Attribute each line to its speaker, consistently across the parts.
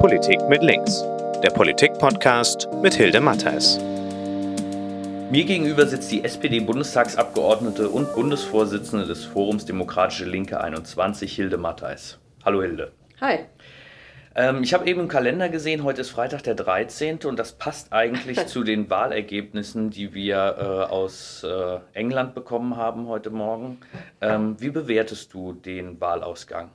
Speaker 1: Politik mit links, der Politik-Podcast mit Hilde Mattheis.
Speaker 2: Mir gegenüber sitzt die SPD-Bundestagsabgeordnete und Bundesvorsitzende des Forums Demokratische Linke 21, Hilde Mattheis. Hallo Hilde.
Speaker 3: Hi.
Speaker 2: Ähm, ich habe eben im Kalender gesehen, heute ist Freitag der 13. und das passt eigentlich zu den Wahlergebnissen, die wir äh, aus äh, England bekommen haben heute Morgen. Ähm, wie bewertest du den Wahlausgang?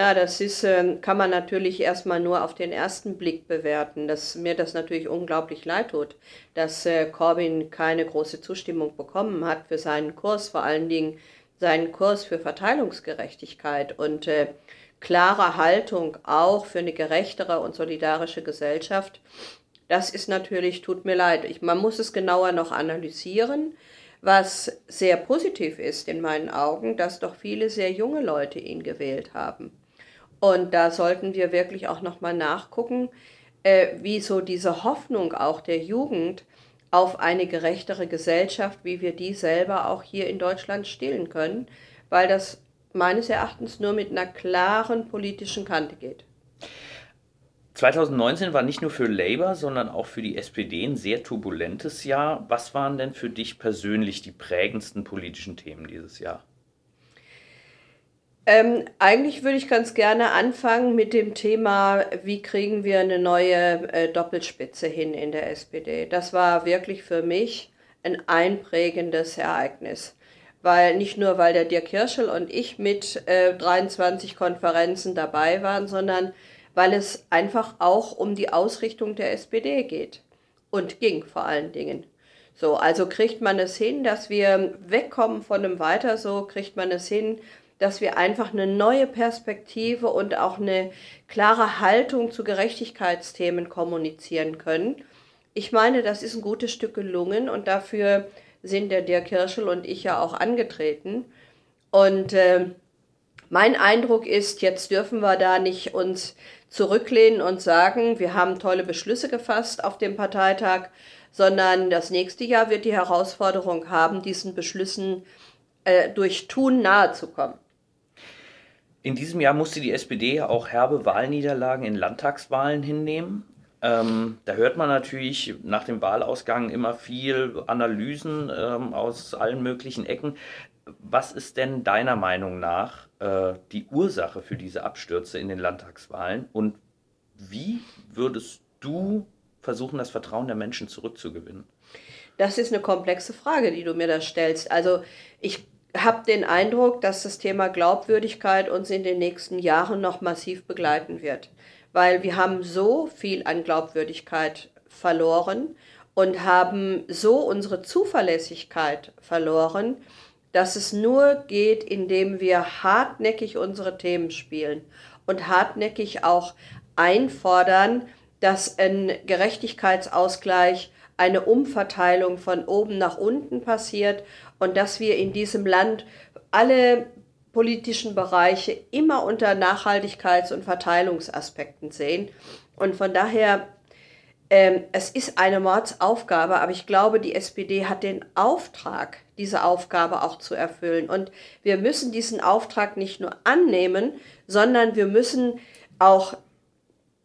Speaker 3: Na, das ist, äh, kann man natürlich erstmal nur auf den ersten Blick bewerten, dass mir das natürlich unglaublich leid tut, dass äh, Corbyn keine große Zustimmung bekommen hat für seinen Kurs, vor allen Dingen seinen Kurs für Verteilungsgerechtigkeit und äh, klare Haltung auch für eine gerechtere und solidarische Gesellschaft. Das ist natürlich, tut mir leid. Ich, man muss es genauer noch analysieren. Was sehr positiv ist in meinen Augen, dass doch viele sehr junge Leute ihn gewählt haben. Und da sollten wir wirklich auch nochmal nachgucken, äh, wie so diese Hoffnung auch der Jugend auf eine gerechtere Gesellschaft, wie wir die selber auch hier in Deutschland stillen können, weil das meines Erachtens nur mit einer klaren politischen Kante geht.
Speaker 2: 2019 war nicht nur für Labour, sondern auch für die SPD ein sehr turbulentes Jahr. Was waren denn für dich persönlich die prägendsten politischen Themen dieses Jahr?
Speaker 3: Ähm, eigentlich würde ich ganz gerne anfangen mit dem Thema, wie kriegen wir eine neue äh, Doppelspitze hin in der SPD. Das war wirklich für mich ein einprägendes Ereignis weil nicht nur, weil der Dirk Hirschel und ich mit äh, 23 Konferenzen dabei waren, sondern weil es einfach auch um die Ausrichtung der SPD geht und ging vor allen Dingen. So, also kriegt man es hin, dass wir wegkommen von einem Weiter so, kriegt man es hin, dass wir einfach eine neue Perspektive und auch eine klare Haltung zu Gerechtigkeitsthemen kommunizieren können. Ich meine, das ist ein gutes Stück gelungen und dafür sind der Dirk Kirschel und ich ja auch angetreten. Und äh, mein Eindruck ist, jetzt dürfen wir da nicht uns zurücklehnen und sagen, wir haben tolle Beschlüsse gefasst auf dem Parteitag, sondern das nächste Jahr wird die Herausforderung haben, diesen Beschlüssen äh, durch Tun nahezukommen.
Speaker 2: In diesem Jahr musste die SPD auch herbe Wahlniederlagen in Landtagswahlen hinnehmen. Ähm, da hört man natürlich nach dem Wahlausgang immer viel Analysen ähm, aus allen möglichen Ecken. Was ist denn deiner Meinung nach äh, die Ursache für diese Abstürze in den Landtagswahlen und wie würdest du versuchen, das Vertrauen der Menschen zurückzugewinnen?
Speaker 3: Das ist eine komplexe Frage, die du mir da stellst. Also ich habe den Eindruck, dass das Thema Glaubwürdigkeit uns in den nächsten Jahren noch massiv begleiten wird. Weil wir haben so viel an Glaubwürdigkeit verloren und haben so unsere Zuverlässigkeit verloren, dass es nur geht, indem wir hartnäckig unsere Themen spielen und hartnäckig auch einfordern, dass ein Gerechtigkeitsausgleich, eine Umverteilung von oben nach unten passiert und dass wir in diesem Land alle politischen Bereiche immer unter Nachhaltigkeits- und Verteilungsaspekten sehen. Und von daher, ähm, es ist eine Mordsaufgabe, aber ich glaube, die SPD hat den Auftrag, diese Aufgabe auch zu erfüllen. Und wir müssen diesen Auftrag nicht nur annehmen, sondern wir müssen auch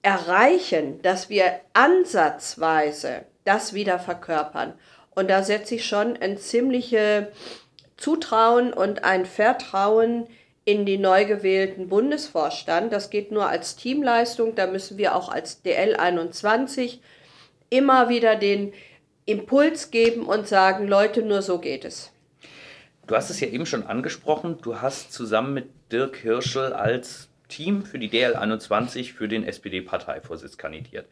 Speaker 3: erreichen, dass wir ansatzweise das wieder verkörpern. Und da setze ich schon ein ziemliche Zutrauen und ein Vertrauen in den neu gewählten Bundesvorstand. Das geht nur als Teamleistung. Da müssen wir auch als DL21 immer wieder den Impuls geben und sagen, Leute, nur so geht es.
Speaker 2: Du hast es ja eben schon angesprochen. Du hast zusammen mit Dirk Hirschel als Team für die DL21 für den SPD-Parteivorsitz kandidiert.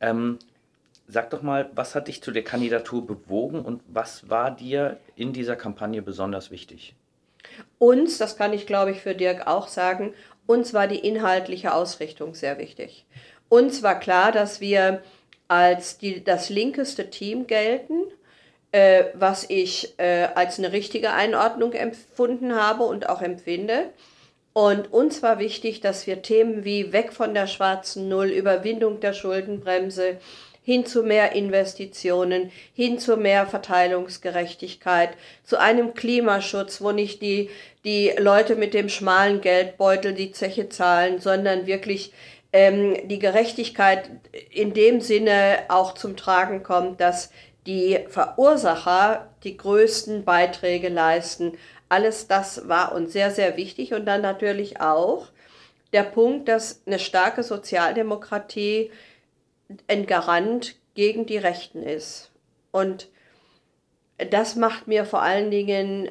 Speaker 2: Ähm, Sag doch mal, was hat dich zu der Kandidatur bewogen und was war dir in dieser Kampagne besonders wichtig?
Speaker 3: Uns, das kann ich glaube ich für Dirk auch sagen, uns war die inhaltliche Ausrichtung sehr wichtig. Uns war klar, dass wir als die, das linkeste Team gelten, äh, was ich äh, als eine richtige Einordnung empfunden habe und auch empfinde. Und uns war wichtig, dass wir Themen wie weg von der schwarzen Null, Überwindung der Schuldenbremse, hin zu mehr Investitionen, hin zu mehr Verteilungsgerechtigkeit, zu einem Klimaschutz, wo nicht die, die Leute mit dem schmalen Geldbeutel die Zeche zahlen, sondern wirklich ähm, die Gerechtigkeit in dem Sinne auch zum Tragen kommt, dass die Verursacher die größten Beiträge leisten. Alles das war uns sehr, sehr wichtig. Und dann natürlich auch der Punkt, dass eine starke Sozialdemokratie ein Garant gegen die Rechten ist. Und das macht mir vor allen Dingen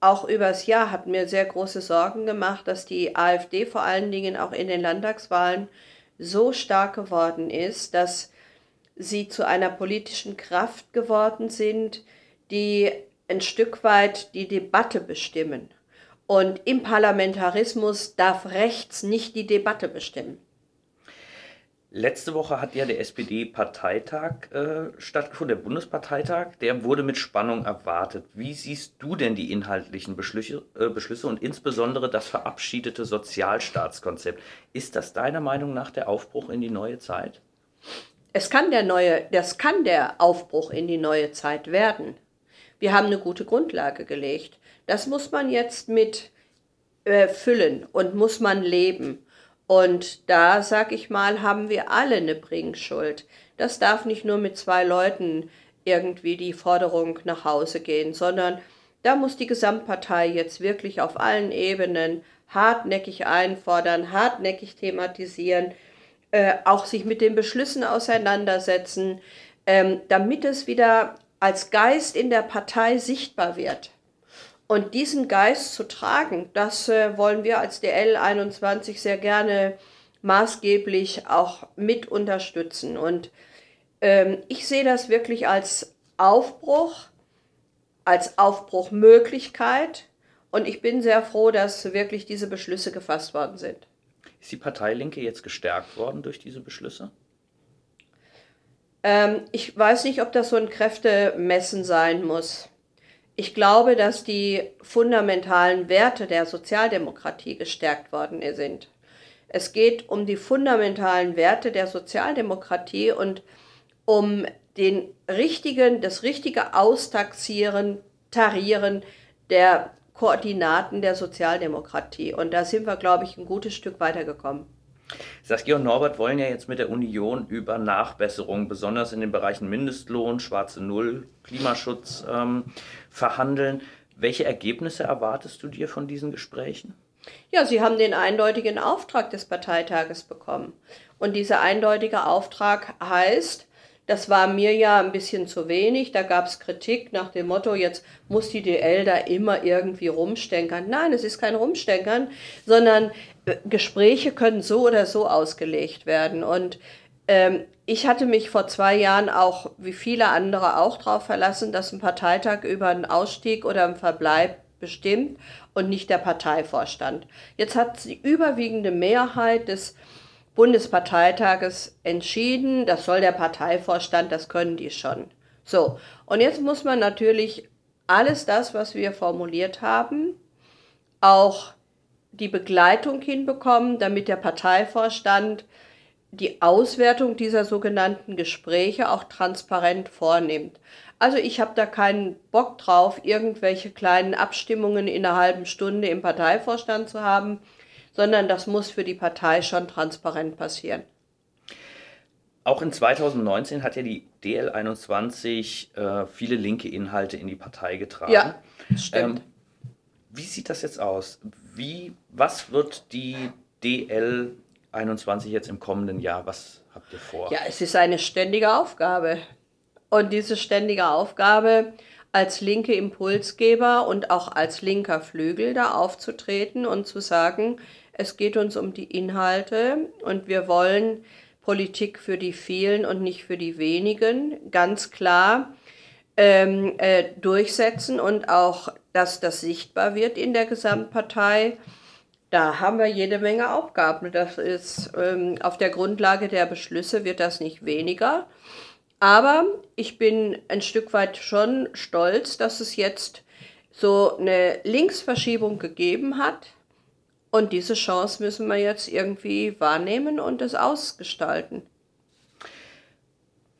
Speaker 3: auch übers Jahr, hat mir sehr große Sorgen gemacht, dass die AfD vor allen Dingen auch in den Landtagswahlen so stark geworden ist, dass sie zu einer politischen Kraft geworden sind, die ein Stück weit die Debatte bestimmen. Und im Parlamentarismus darf rechts nicht die Debatte bestimmen.
Speaker 2: Letzte Woche hat ja der SPD-Parteitag äh, stattgefunden, der Bundesparteitag. Der wurde mit Spannung erwartet. Wie siehst du denn die inhaltlichen Beschlüsse, äh, Beschlüsse und insbesondere das verabschiedete Sozialstaatskonzept? Ist das deiner Meinung nach der Aufbruch in die neue Zeit?
Speaker 3: Es kann der neue, das kann der Aufbruch in die neue Zeit werden. Wir haben eine gute Grundlage gelegt. Das muss man jetzt mit äh, füllen und muss man leben. Und da, sag ich mal, haben wir alle eine Bringschuld. Das darf nicht nur mit zwei Leuten irgendwie die Forderung nach Hause gehen, sondern da muss die Gesamtpartei jetzt wirklich auf allen Ebenen hartnäckig einfordern, hartnäckig thematisieren, äh, auch sich mit den Beschlüssen auseinandersetzen, ähm, damit es wieder als Geist in der Partei sichtbar wird. Und diesen Geist zu tragen, das äh, wollen wir als DL 21 sehr gerne maßgeblich auch mit unterstützen. Und ähm, ich sehe das wirklich als Aufbruch, als Aufbruchmöglichkeit. Und ich bin sehr froh, dass wirklich diese Beschlüsse gefasst worden sind.
Speaker 2: Ist die Partei Linke jetzt gestärkt worden durch diese Beschlüsse?
Speaker 3: Ähm, ich weiß nicht, ob das so ein Kräftemessen sein muss. Ich glaube, dass die fundamentalen Werte der Sozialdemokratie gestärkt worden sind. Es geht um die fundamentalen Werte der Sozialdemokratie und um den richtigen, das richtige Austaxieren, Tarieren der Koordinaten der Sozialdemokratie. Und da sind wir, glaube ich, ein gutes Stück weitergekommen.
Speaker 2: Saskia und Norbert wollen ja jetzt mit der Union über Nachbesserungen, besonders in den Bereichen Mindestlohn, schwarze Null, Klimaschutz ähm, verhandeln. Welche Ergebnisse erwartest du dir von diesen Gesprächen?
Speaker 3: Ja, sie haben den eindeutigen Auftrag des Parteitages bekommen. Und dieser eindeutige Auftrag heißt, das war mir ja ein bisschen zu wenig. Da gab es Kritik nach dem Motto, jetzt muss die DL da immer irgendwie rumstenkern. Nein, es ist kein Rumstenkern, sondern äh, Gespräche können so oder so ausgelegt werden. Und ähm, ich hatte mich vor zwei Jahren auch, wie viele andere auch, darauf verlassen, dass ein Parteitag über einen Ausstieg oder einen Verbleib bestimmt und nicht der Parteivorstand. Jetzt hat die überwiegende Mehrheit des Bundesparteitages entschieden, das soll der Parteivorstand, das können die schon. So, und jetzt muss man natürlich alles das, was wir formuliert haben, auch die Begleitung hinbekommen, damit der Parteivorstand die Auswertung dieser sogenannten Gespräche auch transparent vornimmt. Also ich habe da keinen Bock drauf, irgendwelche kleinen Abstimmungen in einer halben Stunde im Parteivorstand zu haben sondern das muss für die Partei schon transparent passieren.
Speaker 2: Auch in 2019 hat ja die DL21 äh, viele linke Inhalte in die Partei getragen.
Speaker 3: Ja, stimmt. Ähm,
Speaker 2: wie sieht das jetzt aus? Wie, was wird die DL21 jetzt im kommenden Jahr? Was habt ihr vor?
Speaker 3: Ja, es ist eine ständige Aufgabe. Und diese ständige Aufgabe als linke Impulsgeber und auch als linker Flügel da aufzutreten und zu sagen, es geht uns um die Inhalte und wir wollen Politik für die vielen und nicht für die wenigen, ganz klar ähm, äh, durchsetzen und auch, dass das sichtbar wird in der Gesamtpartei. Da haben wir jede Menge Aufgaben. Das ist ähm, auf der Grundlage der Beschlüsse wird das nicht weniger. Aber ich bin ein Stück weit schon stolz, dass es jetzt so eine Linksverschiebung gegeben hat und diese Chance müssen wir jetzt irgendwie wahrnehmen und es ausgestalten.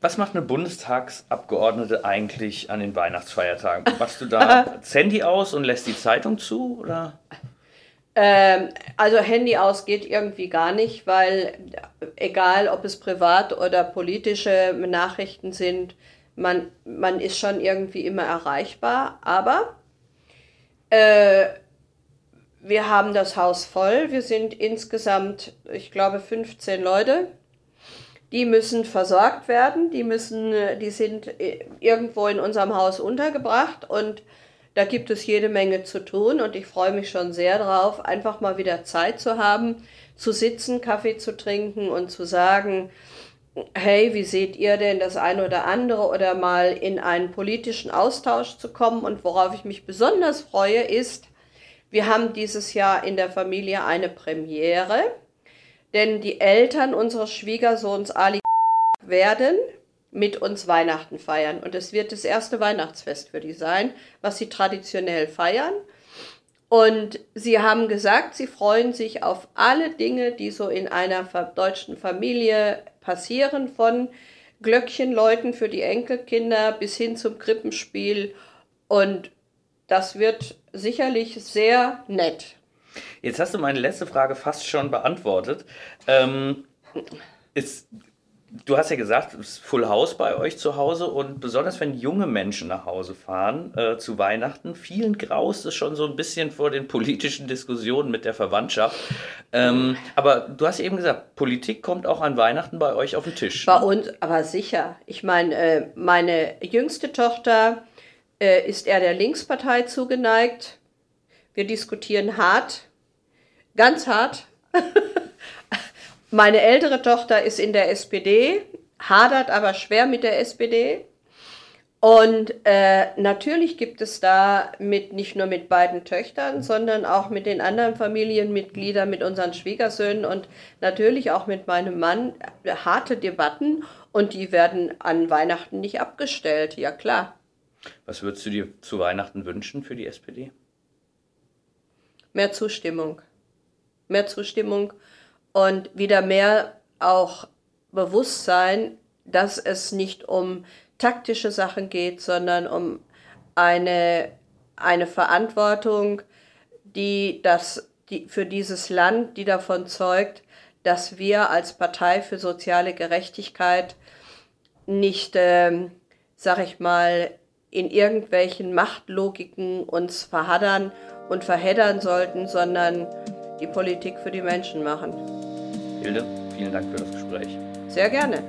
Speaker 2: Was macht eine Bundestagsabgeordnete eigentlich an den Weihnachtsfeiertagen? Machst du da das Handy aus und lässt die Zeitung zu? Oder?
Speaker 3: Ähm, also Handy aus geht irgendwie gar nicht, weil egal ob es privat oder politische Nachrichten sind, man, man ist schon irgendwie immer erreichbar. Aber äh, wir haben das Haus voll. Wir sind insgesamt, ich glaube, 15 Leute. Die müssen versorgt werden. Die müssen, die sind irgendwo in unserem Haus untergebracht und da gibt es jede Menge zu tun und ich freue mich schon sehr drauf, einfach mal wieder Zeit zu haben, zu sitzen, Kaffee zu trinken und zu sagen, hey, wie seht ihr denn das eine oder andere oder mal in einen politischen Austausch zu kommen. Und worauf ich mich besonders freue, ist, wir haben dieses Jahr in der Familie eine Premiere, denn die Eltern unseres Schwiegersohns Ali werden mit uns Weihnachten feiern. Und es wird das erste Weihnachtsfest für die sein, was sie traditionell feiern. Und sie haben gesagt, sie freuen sich auf alle Dinge, die so in einer deutschen Familie passieren, von Glöckchenläuten für die Enkelkinder bis hin zum Krippenspiel. Und das wird sicherlich sehr nett.
Speaker 2: Jetzt hast du meine letzte Frage fast schon beantwortet. Ähm, ist Du hast ja gesagt, es ist Full House bei euch zu Hause und besonders wenn junge Menschen nach Hause fahren äh, zu Weihnachten, vielen graust es schon so ein bisschen vor den politischen Diskussionen mit der Verwandtschaft. Ähm, aber du hast eben gesagt, Politik kommt auch an Weihnachten bei euch auf den Tisch.
Speaker 3: Bei ne? uns, aber sicher. Ich meine, äh, meine jüngste Tochter äh, ist eher der Linkspartei zugeneigt. Wir diskutieren hart, ganz hart. Meine ältere Tochter ist in der SPD, hadert aber schwer mit der SPD. Und äh, natürlich gibt es da mit nicht nur mit beiden Töchtern, sondern auch mit den anderen Familienmitgliedern, mit unseren Schwiegersöhnen und natürlich auch mit meinem Mann äh, harte Debatten und die werden an Weihnachten nicht abgestellt, ja klar.
Speaker 2: Was würdest du dir zu Weihnachten wünschen für die SPD?
Speaker 3: Mehr Zustimmung. Mehr Zustimmung und wieder mehr auch Bewusstsein, dass es nicht um taktische Sachen geht, sondern um eine, eine Verantwortung, die, das, die für dieses Land, die davon zeugt, dass wir als Partei für soziale Gerechtigkeit nicht, ähm, sag ich mal, in irgendwelchen Machtlogiken uns verhaddern und verheddern sollten, sondern die Politik für die Menschen machen.
Speaker 2: Hilde, vielen Dank für das Gespräch.
Speaker 3: Sehr gerne.